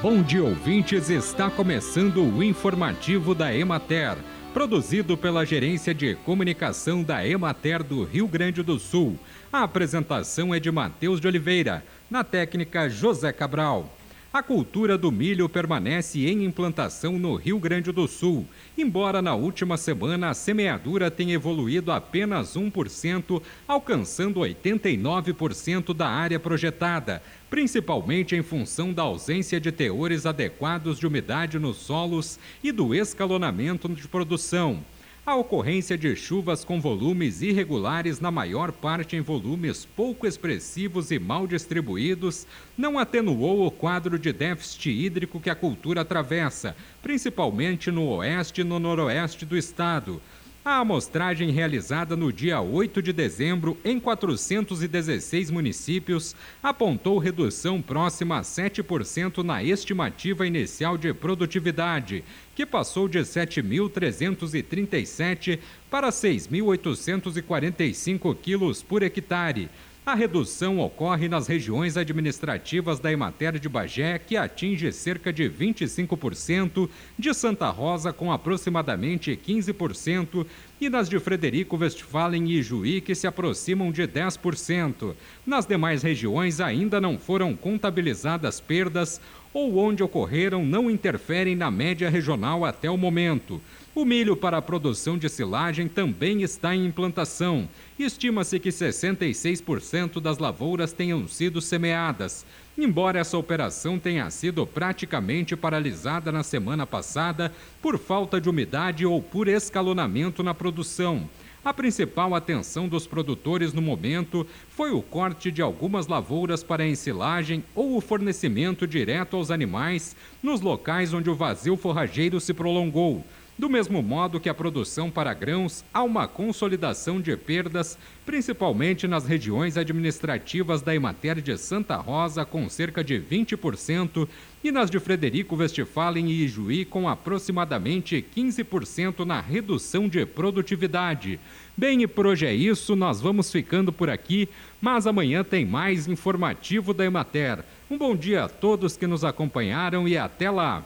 Bom dia, ouvintes. Está começando o informativo da Emater, produzido pela Gerência de Comunicação da Emater do Rio Grande do Sul. A apresentação é de Matheus de Oliveira, na técnica José Cabral. A cultura do milho permanece em implantação no Rio Grande do Sul, embora na última semana a semeadura tenha evoluído apenas 1%, alcançando 89% da área projetada, principalmente em função da ausência de teores adequados de umidade nos solos e do escalonamento de produção. A ocorrência de chuvas com volumes irregulares, na maior parte em volumes pouco expressivos e mal distribuídos, não atenuou o quadro de déficit hídrico que a cultura atravessa, principalmente no oeste e no noroeste do estado. A amostragem realizada no dia 8 de dezembro em 416 municípios apontou redução próxima a 7% na estimativa inicial de produtividade, que passou de 7.337 para 6.845 quilos por hectare a redução ocorre nas regiões administrativas da Emater de Bagé, que atinge cerca de 25%, de Santa Rosa com aproximadamente 15%, e nas de Frederico Westphalen e Juí, que se aproximam de 10%. Nas demais regiões ainda não foram contabilizadas perdas ou onde ocorreram não interferem na média regional até o momento. O milho para a produção de silagem também está em implantação. Estima-se que 66% das lavouras tenham sido semeadas. Embora essa operação tenha sido praticamente paralisada na semana passada por falta de umidade ou por escalonamento na produção. A principal atenção dos produtores no momento foi o corte de algumas lavouras para ensilagem ou o fornecimento direto aos animais nos locais onde o vazio forrageiro se prolongou. Do mesmo modo que a produção para grãos, há uma consolidação de perdas, principalmente nas regiões administrativas da Emater de Santa Rosa, com cerca de 20%, e nas de Frederico Westphalen e Ijuí, com aproximadamente 15% na redução de produtividade. Bem, e por hoje é isso, nós vamos ficando por aqui, mas amanhã tem mais informativo da Emater. Um bom dia a todos que nos acompanharam e até lá!